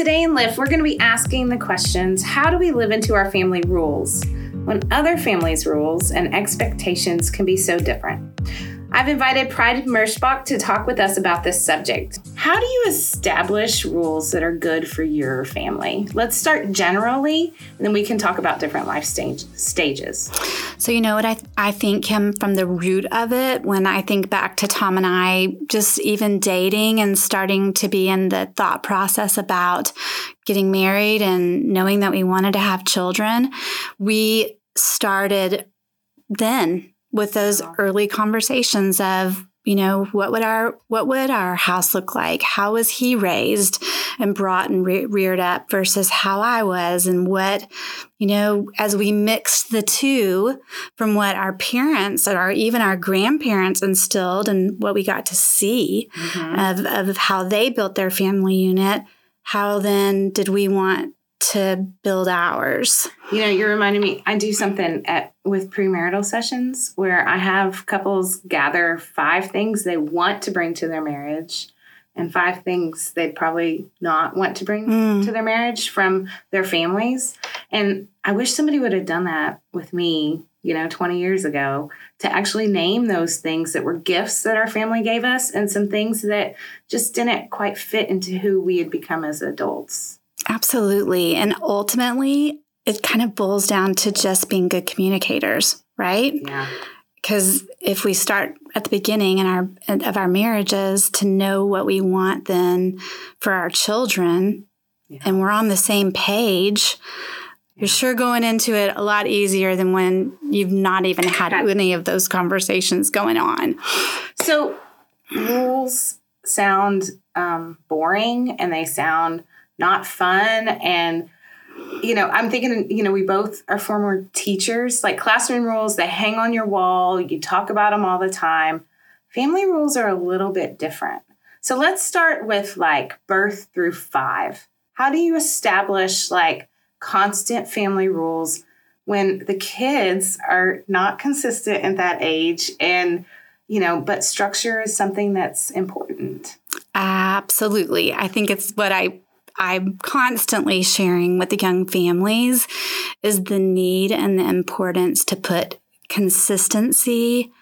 Today in Lift, we're going to be asking the questions How do we live into our family rules when other families' rules and expectations can be so different? I've invited Pride Merschbach to talk with us about this subject. How do you establish rules that are good for your family? Let's start generally, and then we can talk about different life stage, stages. So, you know what I, I think, Kim, from the root of it, when I think back to Tom and I just even dating and starting to be in the thought process about getting married and knowing that we wanted to have children, we started then with those early conversations of you know what would our what would our house look like? How was he raised and brought and re- reared up versus how i was? And what you know as we mixed the two from what our parents or even our grandparents instilled and what we got to see mm-hmm. of, of how they built their family unit how then did we want to build ours. You know, you're reminding me. I do something at with premarital sessions where I have couples gather five things they want to bring to their marriage and five things they'd probably not want to bring mm. to their marriage from their families. And I wish somebody would have done that with me, you know, 20 years ago to actually name those things that were gifts that our family gave us and some things that just didn't quite fit into who we had become as adults. Absolutely. And ultimately, it kind of boils down to just being good communicators, right? Yeah. Because if we start at the beginning in our of our marriages to know what we want then for our children, yeah. and we're on the same page, you're sure going into it a lot easier than when you've not even had any of those conversations going on. So rules sound um, boring and they sound not fun. And you know i'm thinking you know we both are former teachers. Like classroom rules they hang on your wall. You talk about them all the time. Family rules are a little bit different. So let's start with like birth through five. How do you establish like constant family rules when the kids are not consistent at that age and you know but structure is something that's important? Absolutely. I think it's what i I'm constantly sharing with the young families is the need and the importance to put consistency,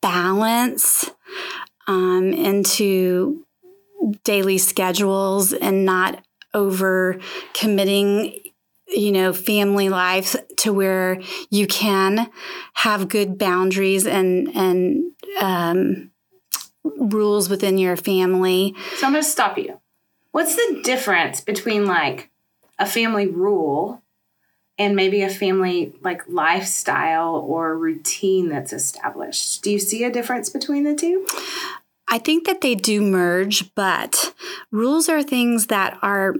balance um, into daily schedules and not over committing you know family life to where you can have good boundaries and and um, rules within your family. So i'm going to stop you What's the difference between like a family rule and maybe a family like lifestyle or routine that's established? Do you see a difference between the two? I think that they do merge, but rules are things that are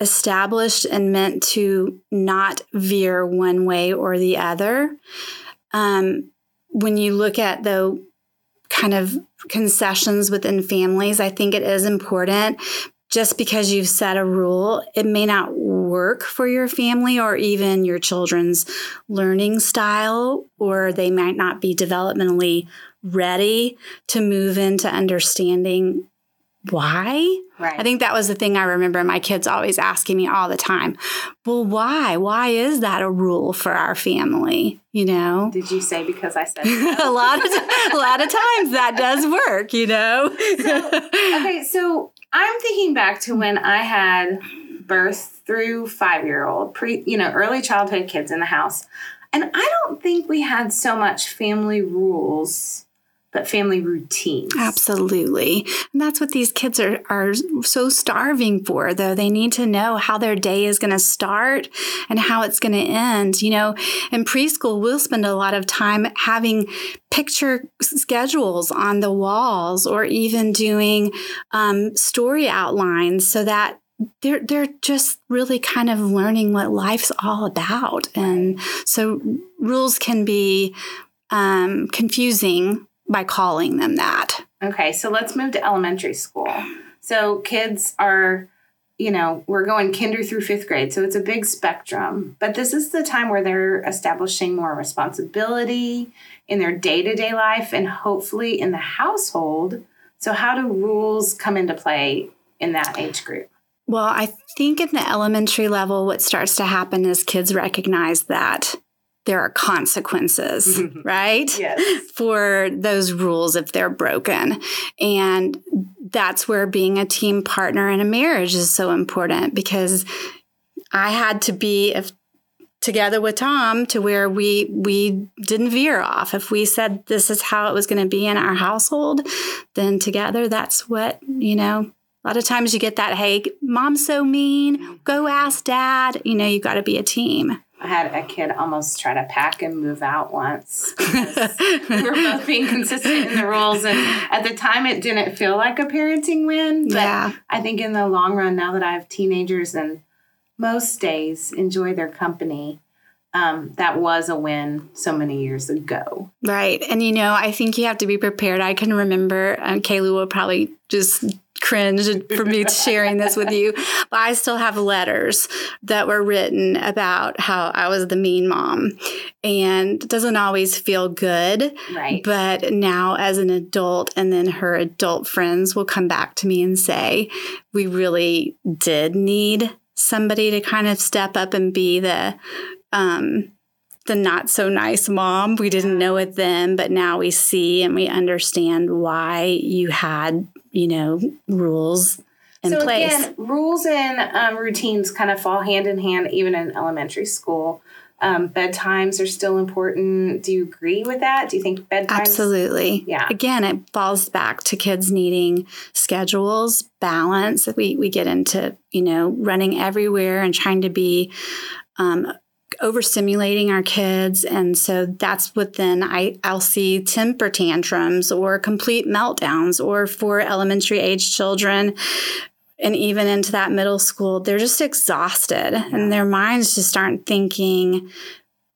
established and meant to not veer one way or the other. Um, when you look at the kind of concessions within families, I think it is important just because you've set a rule, it may not work for your family or even your children's learning style, or they might not be developmentally ready to move into understanding why. Right. I think that was the thing I remember my kids always asking me all the time. Well, why? Why is that a rule for our family? You know? Did you say because I said a lot of a lot of times that does work, you know? so, okay, so I'm thinking back to when I had birth through five year old, pre, you know, early childhood kids in the house. And I don't think we had so much family rules but family routines. Absolutely. And that's what these kids are, are so starving for, though. They need to know how their day is going to start and how it's going to end. You know, in preschool, we'll spend a lot of time having picture schedules on the walls or even doing um, story outlines so that they're they're just really kind of learning what life's all about and so rules can be um, confusing by calling them that. Okay, so let's move to elementary school. So kids are, you know, we're going kinder through fifth grade, so it's a big spectrum. But this is the time where they're establishing more responsibility in their day to day life and hopefully in the household. So, how do rules come into play in that age group? Well, I think in the elementary level, what starts to happen is kids recognize that there are consequences, right? Yes. For those rules if they're broken. And that's where being a team partner in a marriage is so important because I had to be if together with Tom to where we we didn't veer off. If we said this is how it was going to be in our household, then together that's what, you know, a lot of times you get that, hey, mom's so mean, go ask dad. You know, you got to be a team. I had a kid almost try to pack and move out once. we were both being consistent in the rules. And at the time, it didn't feel like a parenting win. But Yeah. I think in the long run, now that I have teenagers and most days enjoy their company, um, that was a win so many years ago. Right. And you know, I think you have to be prepared. I can remember, um, Kaylee will probably just cringe for me sharing this with you, but I still have letters that were written about how I was the mean mom. And doesn't always feel good. Right. But now, as an adult, and then her adult friends will come back to me and say, We really did need somebody to kind of step up and be the, um, the not so nice mom. We didn't know it then, but now we see and we understand why you had, you know, rules in so place. again, rules and um, routines kind of fall hand in hand, even in elementary school. Um, bedtimes are still important. Do you agree with that? Do you think bedtimes? Absolutely. Yeah. Again, it falls back to kids needing schedules, balance. We we get into, you know, running everywhere and trying to be um overstimulating our kids and so that's what then I, I'll see temper tantrums or complete meltdowns or for elementary age children and even into that middle school they're just exhausted and their minds just aren't thinking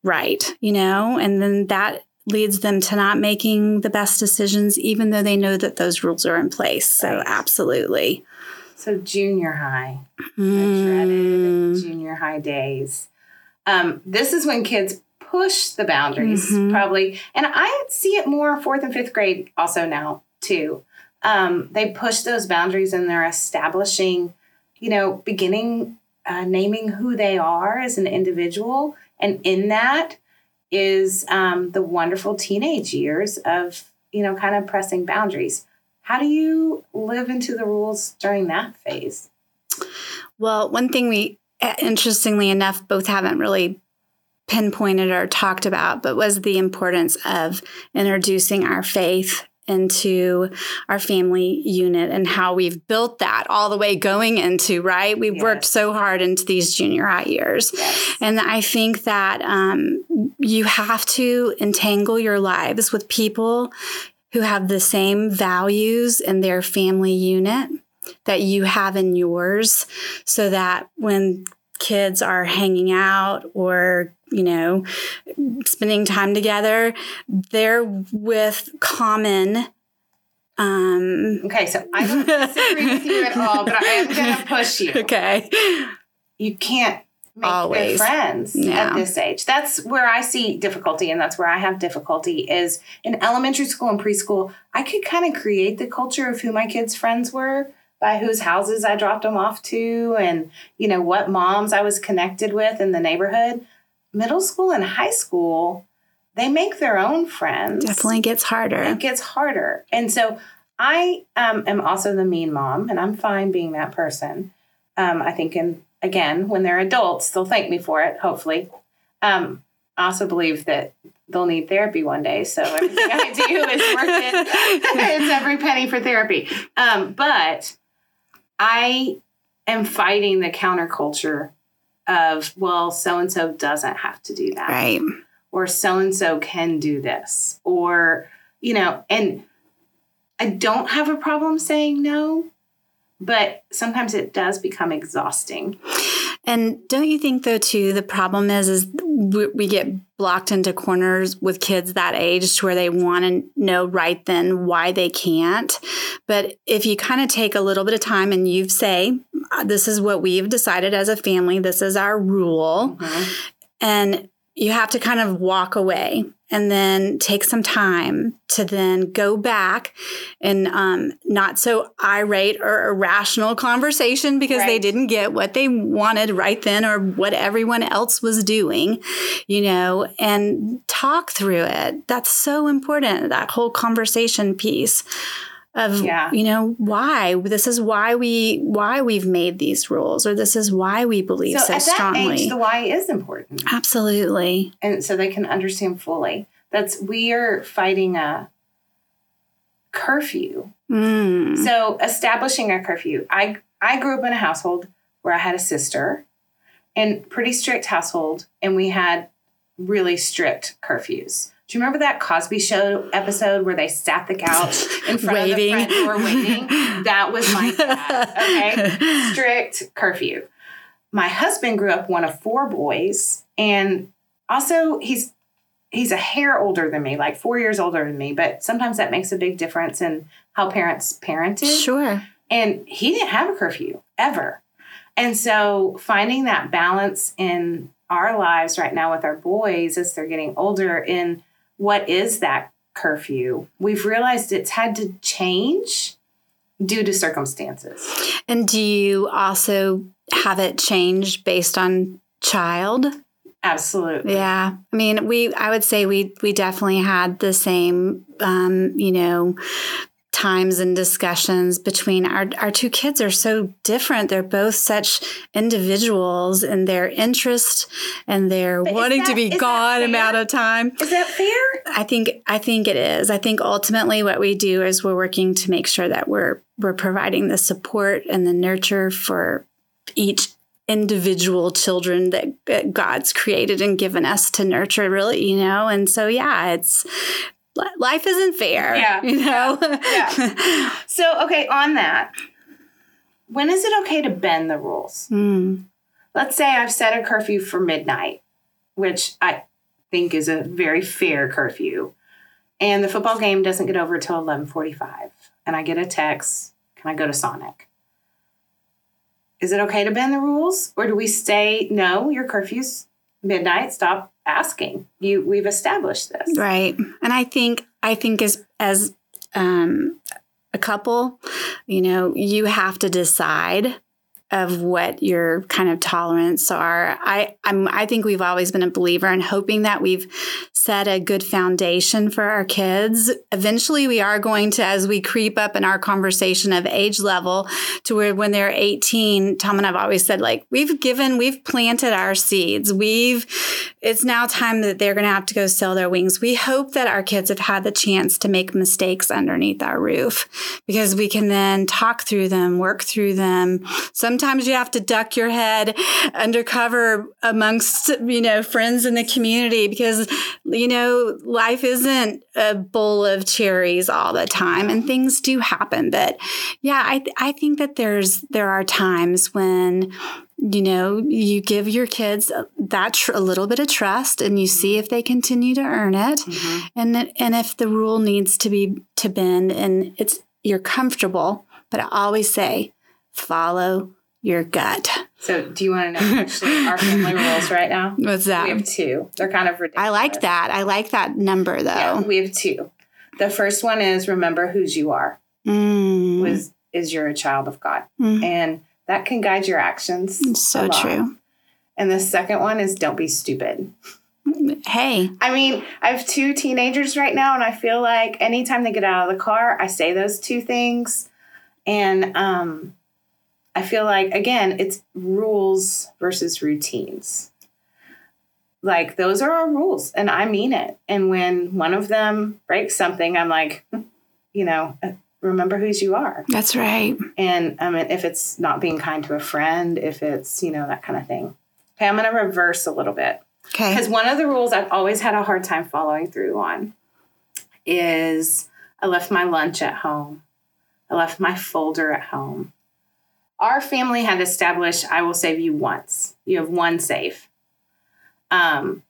right you know and then that leads them to not making the best decisions even though they know that those rules are in place so Right. absolutely So junior high, Mm. dreaded junior high days. Um, this is when kids push the boundaries, Mhm. probably, and I see it more fourth and fifth grade also now too. Um, they push those boundaries and they're establishing, you know, beginning uh, naming who they are as an individual, and in that is um, the wonderful teenage years of you know kind of pressing boundaries. How do you live into the rules during that phase? Well, one thing we, interestingly enough, both haven't really pinpointed or talked about, but was the importance of introducing our faith into our family unit and how we've built that all the way going into, right? We've worked so hard into these junior high years. Yes. And I think that um, you have to entangle your lives with people who have the same values in their family unit that you have in yours so that when kids are hanging out or you know spending time together they're with common um Okay, so I don't disagree with you at all, but I am going to push you. okay You can't make Always. good friends Yeah. at this age. That's where I see difficulty, and that's where I have difficulty. Is in elementary school and preschool, I could kind of create the culture of who my kids' friends were by whose houses I dropped them off to, and you know what moms I was connected with in the neighborhood. Middle school and high school, they make their own friends. definitely gets harder it gets harder. And so I um, am also the mean mom, and I'm fine being that person. Um, I think, and again, when they're adults, they'll thank me for it, hopefully. Um, I also believe that they'll need therapy one day, so everything I do is worth it. it's every penny for therapy. Um, but I am fighting the counterculture of, well, so and so doesn't have to do that. Right. Or so and so can do this. Or you know and i don't have a problem saying no but sometimes it does become exhausting And don't you think though too the problem is is we, we get blocked into corners with kids that age to where they want to know right then why they can't. But if you kind of take a little bit of time and you say uh, this is what we've decided as a family, this is our rule, mm-hmm. and you have to kind of walk away and then take some time to then go back and um, not so irate or irrational conversation because right. they didn't get what they wanted right then or what everyone else was doing, you know, and talk through it. That's so important, that whole conversation piece of yeah. you know why this is why we why we've made these rules or this is why we believe so, so at strongly that age, the why is important. Absolutely. And so they can understand fully. That's we are fighting a curfew. Mm. so establishing a curfew. I i grew up in a household where i had a sister and pretty strict household and we had really strict curfews do you remember that Cosby Show episode where they sat the couch in front waiting. of the front door waiting? That was my dad. Okay, strict curfew. My husband grew up one of four boys, and also he's he's a hair older than me, like four years older than me. But sometimes that makes a big difference in how parents parented. Sure. And he didn't have a curfew ever. And so finding that balance in our lives right now with our boys as they're getting older in what is that curfew, we've realized it's had to change due to circumstances. And do you also have it changed based on child? Absolutely. Yeah. I mean, we I would say we we definitely had the same um, you know, times and discussions between our, our two kids are so different. They're both such individuals in their interest and their but wanting that, to be gone amount of time. Is that fair? I think I think it is. I think ultimately what we do is we're working to make sure that we're we're providing the support and the nurture for each individual children that God's created and given us to nurture really, you know. And so yeah, it's life isn't fair. Yeah. You know? yeah. So, okay, on that, when is it okay to bend the rules? Mm. Let's say I've set a curfew for midnight, which I think is a very fair curfew. And the football game doesn't get over till 11:45 and I get a text, "Can I go to Sonic?" Is it okay to bend the rules or do we stay no, your curfew's midnight, stop asking. You we've established this. Right. And I think I think as as um a couple, you know, you have to decide of what your kind of tolerance are. I I'm I think we've always been a believer in hoping that we've set a good foundation for our kids. Eventually we are going to as we creep up in our conversation of age level to where when they're 18, Tom and I've always said like we've given we've planted our seeds. We've it's now time that they're going to have to go sell their wings. We hope that our kids have had the chance to make mistakes underneath our roof because we can then talk through them, work through them. Sometimes you have to duck your head undercover amongst, you know, friends in the community because, you know, life isn't a bowl of cherries all the time and things do happen. But yeah, I, th- I think that there's, there are times when, you know, you give your kids that tr- a little bit of trust and you see if they continue to earn it. Mm-hmm. And, and if the rule needs to be to bend and it's, you're comfortable, but I always say, follow your gut. So, do you want to know actually our family rules right now? What's that? We have two. They're kind of ridiculous. I like that. I like that number though. Yeah, we have two. The first one is remember whose you are. Mm. Was is you're a child of God, mm. and that can guide your actions. so true. And the second one is don't be stupid. Hey. I mean, I have two teenagers right now, and I feel like anytime they get out of the car, I say those two things. And um, I feel like, again, it's rules versus routines. Like, those are our rules, and I mean it. And when one of them breaks something, I'm like, you know, remember whose you are. That's right. And I mean, if it's not being kind to a friend, if it's, you know, that kind of thing. Okay, I'm going to reverse a little bit. Okay. Because one of the rules I've always had a hard time following through on is I left my lunch at home. I left my folder at home our family had established I will save you once. You have one save. Um,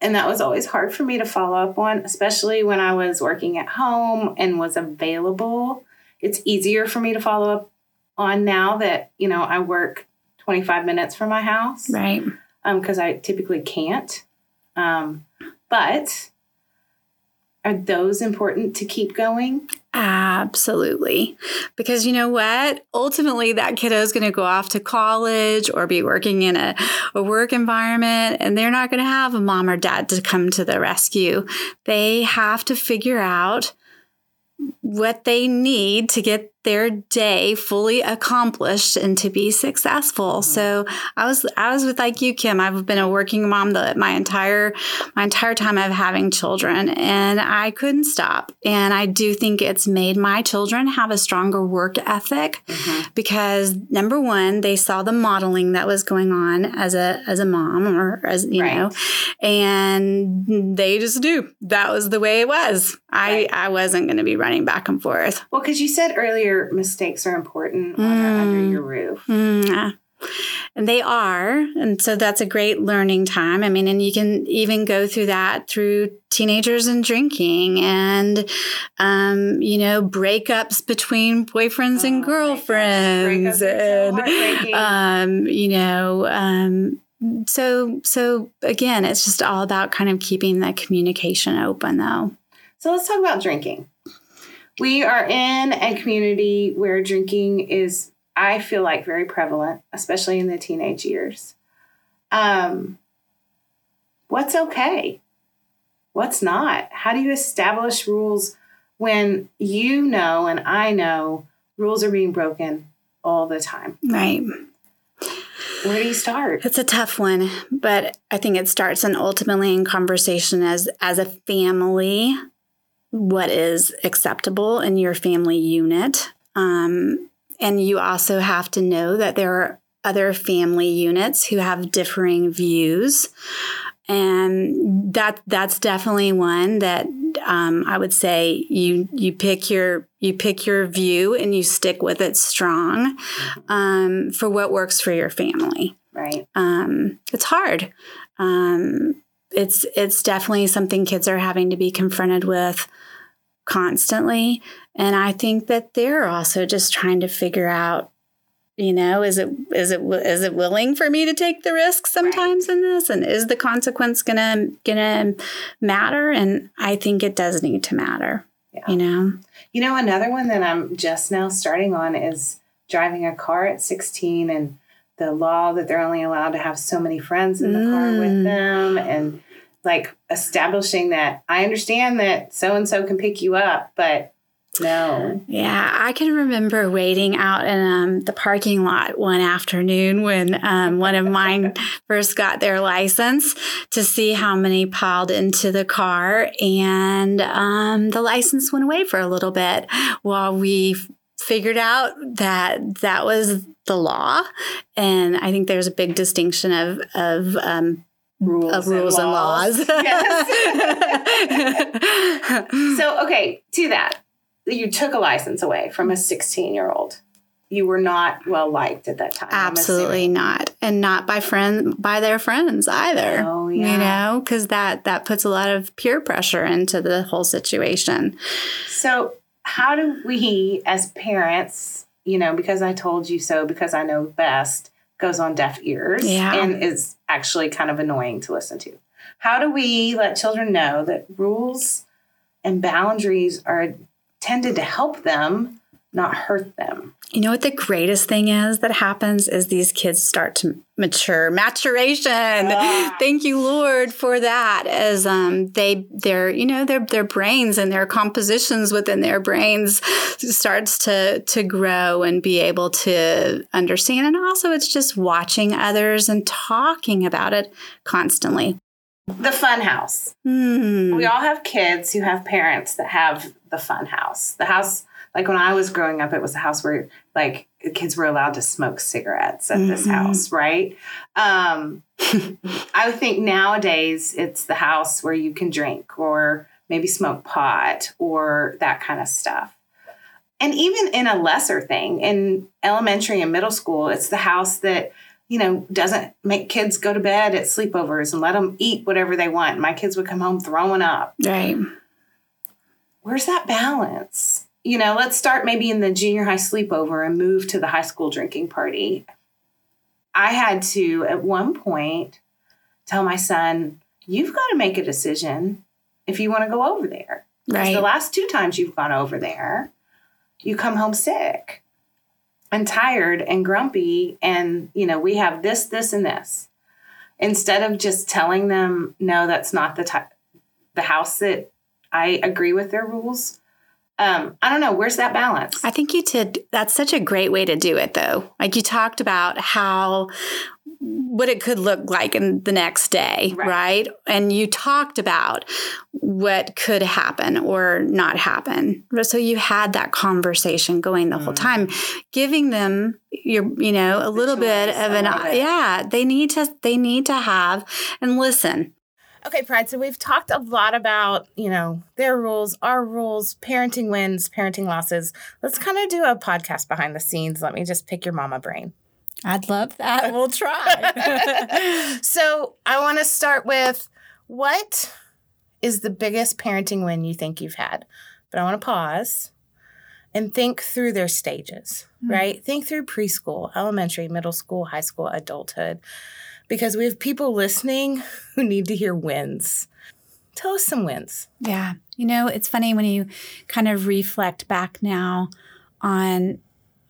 and that was always hard for me to follow up on, especially when I was working at home and was available. It's easier for me to follow up on now that, you know, I work 25 minutes from my house. Right. Because um, I typically can't. Um, but are those important to keep going? Absolutely. Because you know what? Ultimately, that kiddo is going to go off to college or be working in a, a work environment, and they're not going to have a mom or dad to come to the rescue. They have to figure out what they need to get their day fully accomplished and to be successful. Mm-hmm. So I was I was with like you, Kim. I've been a working mom the my entire my entire time of having children, and I couldn't stop. And I do think it's made my children have a stronger work ethic mm-hmm. because number one, they saw the modeling that was going on as a as a mom or as you right. know, and they just knew that was the way it was. Right. I I wasn't going to be running back and forth. Well, because you said earlier mistakes are important mm. under your roof. Mm. And they are. And so that's a great learning time. I mean, and you can even go through that through teenagers and drinking and, um, you know, breakups between boyfriends oh, and girlfriends. And, um, you know, um, so, so again, it's just all about kind of keeping that communication open though. So let's talk about drinking. We are in a community where drinking is, I feel like, very prevalent, especially in the teenage years. Um, what's okay? What's not? How do you establish rules when you know and I know rules are being broken all the time? Right. Where do you start? It's a tough one, but I think it starts and ultimately in conversation as as a family what is acceptable in your family unit. Um, and you also have to know that there are other family units who have differing views. And that that's definitely one that um, I would say you you pick your you pick your view and you stick with it strong um, for what works for your family. Right. Um, it's hard. Um, it's it's definitely something kids are having to be confronted with constantly. And I think that they're also just trying to figure out, you know, is it is it is it willing for me to take the risk sometimes right. in this, and is the consequence gonna gonna matter? And I think it does need to matter. Yeah. You know, you know, another one that I'm just now starting on is driving a car at 16 and the law that they're only allowed to have so many friends in the mm. car with mm. them and like establishing that I understand that so and so can pick you up, but no. Yeah, I can remember waiting out in um, the parking lot one afternoon when um, one of mine first got their license to see how many piled into the car. And um, the license went away for a little bit while we figured out that that was the law. And I think there's a big distinction of, of um, rules, of rules and laws. And laws. yes. so, okay, to that, you took a license away from a 16 year old. You were not well liked at that time. Absolutely not, and not by friends by their friends either. Oh, yeah. You know, because that that puts a lot of peer pressure into the whole situation. So, how do we, as parents, you know, because I told you so, because I know best, goes on deaf ears yeah. and is actually kind of annoying to listen to. How do we let children know that rules and boundaries are tended to help them, not hurt them? You know what the greatest thing is that happens is these kids start to mature. Maturation. Ah. Thank you, Lord, for that. As um they their, you know, their their brains and their compositions within their brains starts to to grow and be able to understand. And also it's just watching others and talking about it constantly. The fun house. Hmm. We all have kids who have parents that have the fun house. The house like when I was growing up, it was a house where like kids were allowed to smoke cigarettes at mm-hmm. this house, right? Um, I think nowadays it's the house where you can drink or maybe smoke pot or that kind of stuff. And even in a lesser thing, in elementary and middle school, it's the house that you know, doesn't make kids go to bed at sleepovers and let them eat whatever they want. My kids would come home throwing up. Right. Where's that balance? You know, let's start maybe in the junior high sleepover and move to the high school drinking party. I had to, at one point, tell my son, You've got to make a decision if you want to go over there. Right. The last two times you've gone over there, you come home sick and tired and grumpy and you know we have this this and this instead of just telling them no that's not the type the house that i agree with their rules um i don't know where's that balance I think you did. That's such a great way to do it, though. Like you talked about how what it could look like in the next day, Right. right? And you talked about what could happen or not happen. So you had that conversation going the whole Mm. time, giving them your, you know, a little bit of an yeah. They need to. They need to have and listen. Okay, Pride. So we've talked a lot about, you know, their rules, our rules, parenting wins, parenting losses. Let's kind of do a podcast behind the scenes. Let me just pick your mama brain. I'd love that. We'll try. so I want to start with what is the biggest parenting win you think you've had? But I want to pause and think through their stages, Hmm. right? Think through preschool, elementary, middle school, high school, adulthood, because we have people listening who need to hear wins. Tell us some wins. Yeah. You know, it's funny when you kind of reflect back now on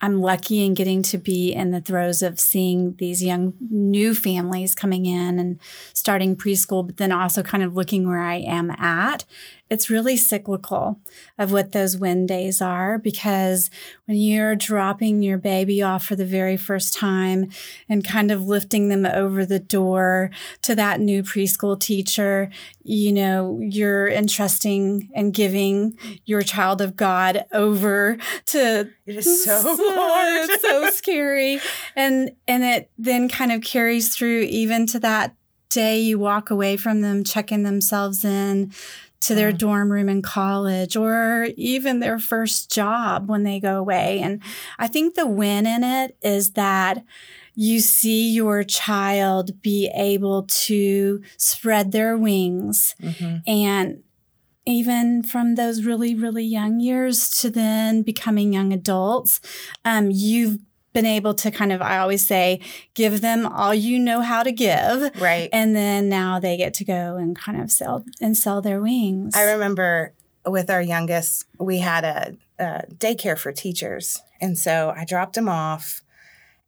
I'm lucky in getting to be in the throes of seeing these young new families coming in and starting preschool, but then also kind of looking where I am at. It's really cyclical of what those win days are because when you're dropping your baby off for the very first time and kind of lifting them over the door to that new preschool teacher, you know, you're entrusting and giving your child of God over to It is so hard. it's so scary. And and it then kind of carries through even to that day you walk away from them checking themselves in to their Mm. dorm room in college or even their first job when they go away. And I think the win in it is that you see your child be able to spread their wings Mhm. and even from those really, really young years to then becoming young adults, um, you've been able to kind of, I always say, give them all you know how to give. Right. And then now they get to go and kind of sell and sell their wings. I remember with our youngest, we had a, a daycare for teachers, and so I dropped him off,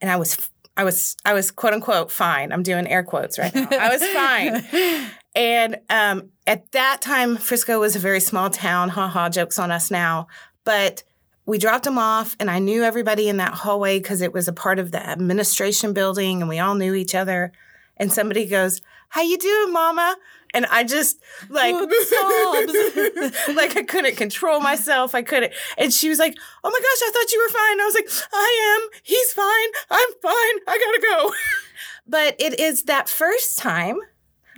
and I was, I was, I was quote unquote fine. I'm doing air quotes right now. I was fine, and um, at that time, Frisco was a very small town. Ha ha, jokes on us now, but. We dropped him off, and I knew everybody in that hallway because it was a part of the administration building, and we all knew each other. And somebody goes, "How you doing, Mama?" And I just like oh, Sobs. like I couldn't control myself. I couldn't. And she was like, "Oh my gosh, I thought you were fine." I was like, "I am. He's fine. I'm fine. I gotta go." but it is that first time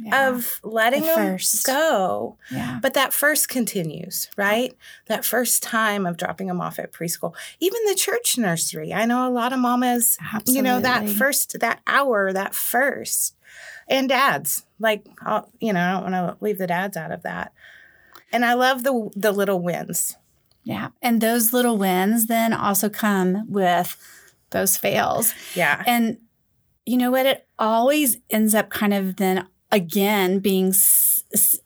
Yeah. of letting The them first. go. yeah. But that first continues, right? That first time of dropping them off at preschool, even the church nursery. I know a lot of mamas, you know, that first, that hour, that first, and dads. Like, I'll, you know, I don't want to leave the dads out of that. And I love the the little wins. Yeah. And those little wins then also come with those fails. Yeah. And you know what? It always ends up kind of then again being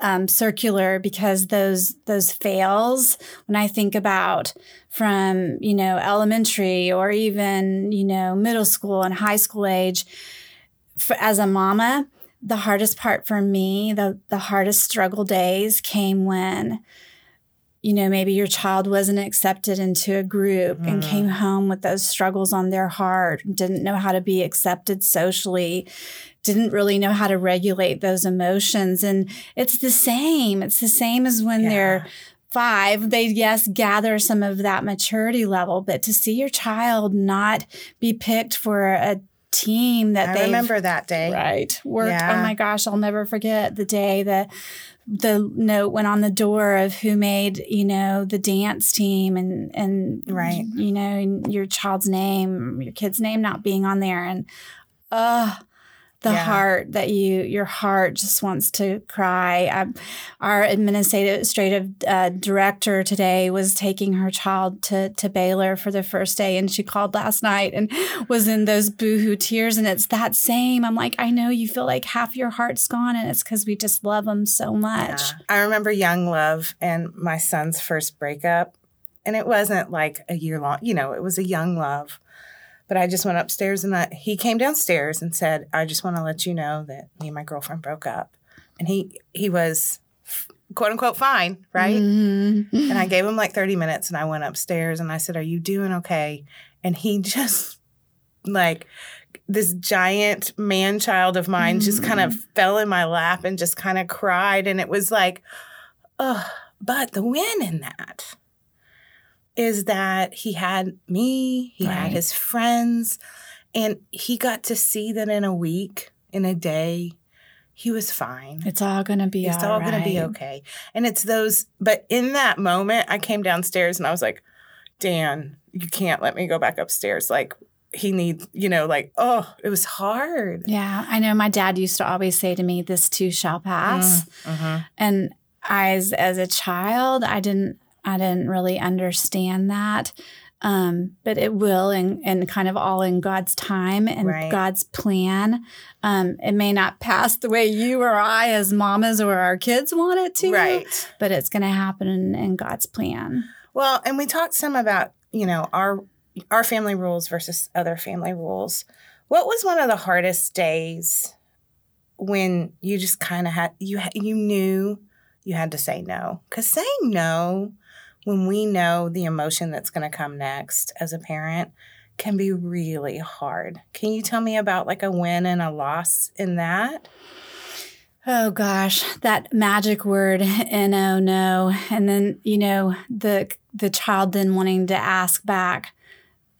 um, circular because those those fails. When I think about from you know elementary or even you know middle school and high school age, for, as a mama, the hardest part for me, the the hardest struggle days came when you know, maybe your child wasn't accepted into a group and Mm. came home with those struggles on their heart, didn't know how to be accepted socially, didn't really know how to regulate those emotions. And it's the same. It's the same as when Yeah. they're five. They, yes, gather some of that maturity level, but to see your child not be picked for a team that I they remember that day. Right. Worked. Yeah. Oh my gosh, I'll never forget the day that the note went on the door of who made, you know, the dance team and and Right. you know, and your child's name, your kid's name not being on there and uh the Yeah. heart that you your heart just wants to cry. Um, our administrative uh, director today was taking her child to to Baylor for the first day, and she called last night and was in those boohoo tears. And it's that same. I'm like, I know you feel like half your heart's gone, and it's because we just love them so much. Yeah. I remember young love and my son's first breakup. And it wasn't like a year long, you know, it was a young love. But I just went upstairs and I, he came downstairs and said, I just want to let you know that me and my girlfriend broke up. And he he was quote unquote fine, right? Mhm. And I gave him like 30 minutes and I went upstairs and I said, Are you doing okay? And he just like this giant man child of mine just kind of fell in my lap and just kind of cried. And it was like, oh, but the win in that is that he had me, he Right. had his friends, and he got to see that in a week, in a day, he was fine. It's all gonna be. It's all going to be okay. And it's those, but in that moment, I came downstairs and I was like, Dan, you can't let me go back upstairs. Like, he needs, you know, like, oh, it was hard. Yeah, I know. My dad used to always say to me, "This too shall pass." Mhm. and I, as as a child, I didn't I didn't really understand that. Um, but it will and and kind of all in God's time and Right. God's plan. Um, it may not pass the way you or I as mamas or our kids want it to. Right. But it's gonna happen in, in God's plan. Well, and we talked some about, you know, our our family rules versus other family rules. What was one of the hardest days when you just kind of had you you knew you had to say no? Cuz saying no when we know the emotion that's going to come next as a parent can be really hard. Can you tell me about like a win and a loss in that? Oh gosh, that magic word and oh no. And then, you know, the the child then wanting to ask back.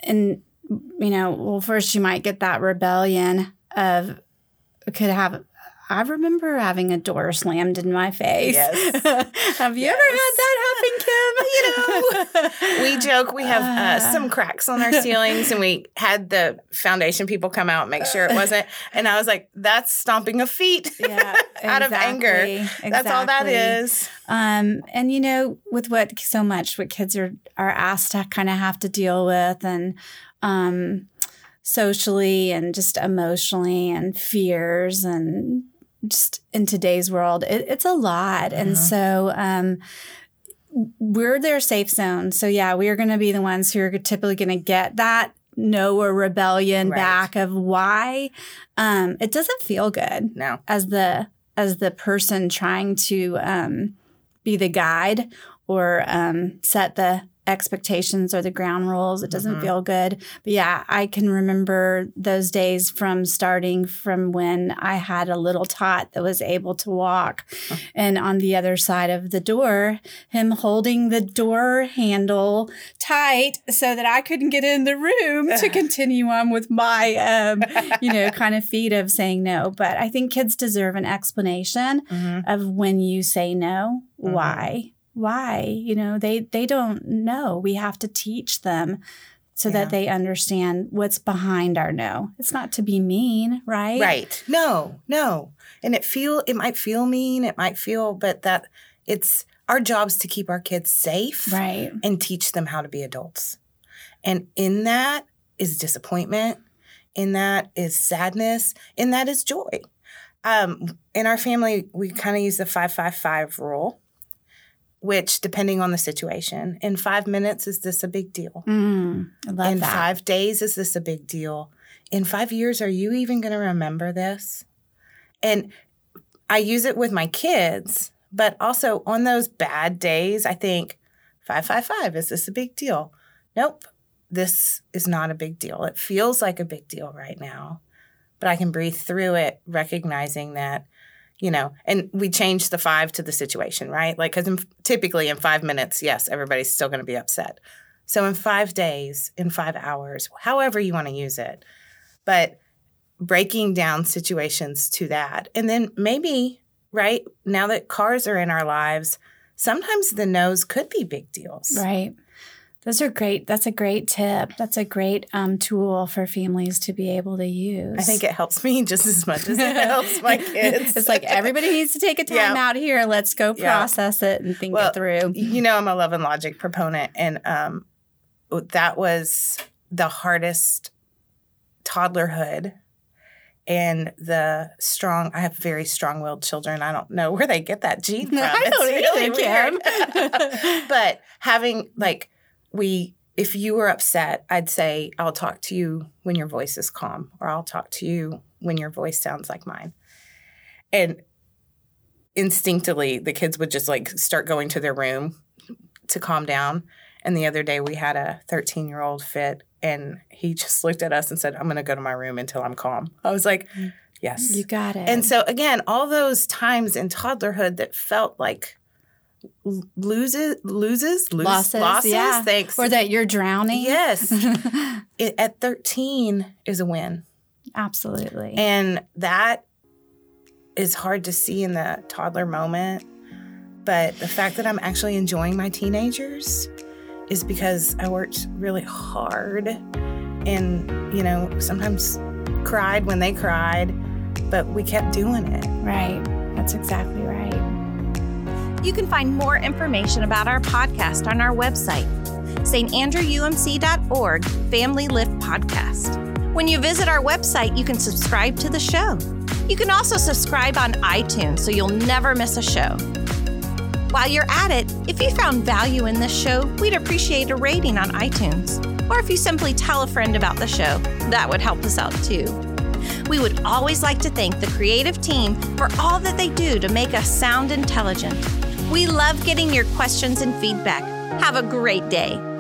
And you know, well first you might get that rebellion of could have I remember having a door slammed in my face. Yes. have you ever had that happen, Kim? You know, we joke we have uh, Uh. some cracks on our ceilings and we had the foundation people come out and make sure it wasn't and i was like that's stomping of feet yeah, out of anger exactly, that's all that is." Um, and you know, with what so much what kids are are asked to kind of have to deal with, and um, socially and just emotionally, and fears, and just in today's world, it, it's a lot. And Mhm. so, um, we're their safe zone. So yeah, we are going to be the ones who are typically going to get that no or rebellion Right. back of why. Um, it doesn't feel good no as the as the person trying to um, be the guide or um, set the expectations or the ground rules. It doesn't Mhm. feel good. But yeah, I can remember those days from starting from when I had a little tot that was able to walk. And on the other side of the door, him holding the door handle tight so that I couldn't get in the room to continue on with my, um, you know, kind of feat of saying no. But I think kids deserve an explanation Mhm. of when you say no, Mhm. why? Why? You know, they they don't know. We have to teach them so Yeah. that they understand what's behind our no. It's not to be mean, right? right no no and it feel it might feel mean it might feel but that it's our jobs to keep our kids safe Right. and teach them how to be adults. And in that is disappointment, in that is sadness, in that is joy. Um, in our family, we kind of use the 555 rule, which, depending on the situation, in five minutes, is this a big deal? Mm, I love in that. five days, is this a big deal? In five years, are you even going to remember this? And I use it with my kids, but also on those bad days, I think, 555, is this a big deal? Nope, this is not a big deal. It feels like a big deal right now, but I can breathe through it, recognizing that, you know, and we change the five to the situation, right? Like, because typically in five minutes, yes, everybody's still going to be upset. So in five days, in five hours, however you want to use it, but breaking down situations to that. And then maybe, right, now that cars are in our lives, sometimes the no's could be big deals. Right. Those are great. That's a great tip. That's a great um, tool for families to be able to use. I think it helps me just as much as it helps my kids. it's like everybody needs to take a time yeah. out here. Let's go process yeah. it and think well, it through. You know, I'm a love and logic proponent, and um, that was the hardest toddlerhood and the strong i have very strong-willed children i don't know where they get that gene from i don't really either, but having like we if you were upset i'd say i'll talk to you when your voice is calm or i'll talk to you when your voice sounds like mine and instinctively the kids would just like start going to their room to calm down and the other day we had a 13 year old fit and he just looked at us and said, I'm going to go to my room until I'm calm. I was like, mm. yes. You got it. And so, again, all those times in toddlerhood that felt like loses, loses, lose, losses, losses yeah. thanks. Or that you're drowning. Yes. it, at 13 is a win. Absolutely. And that is hard to see in the toddler moment. But the fact that I'm actually enjoying my teenagers is because I worked really hard and, you know, sometimes cried when they cried, but we kept doing it. Right. That's exactly right. You can find more information about our podcast on our website, standrewumc.org Family Lift Podcast. When you visit our website, you can subscribe to the show. You can also subscribe on iTunes so you'll never miss a show. While you're at it, if you found value in this show, we'd appreciate a rating on iTunes. Or if you simply tell a friend about the show, that would help us out too. We would always like to thank the creative team for all that they do to make us sound intelligent. We love getting your questions and feedback. Have a great day.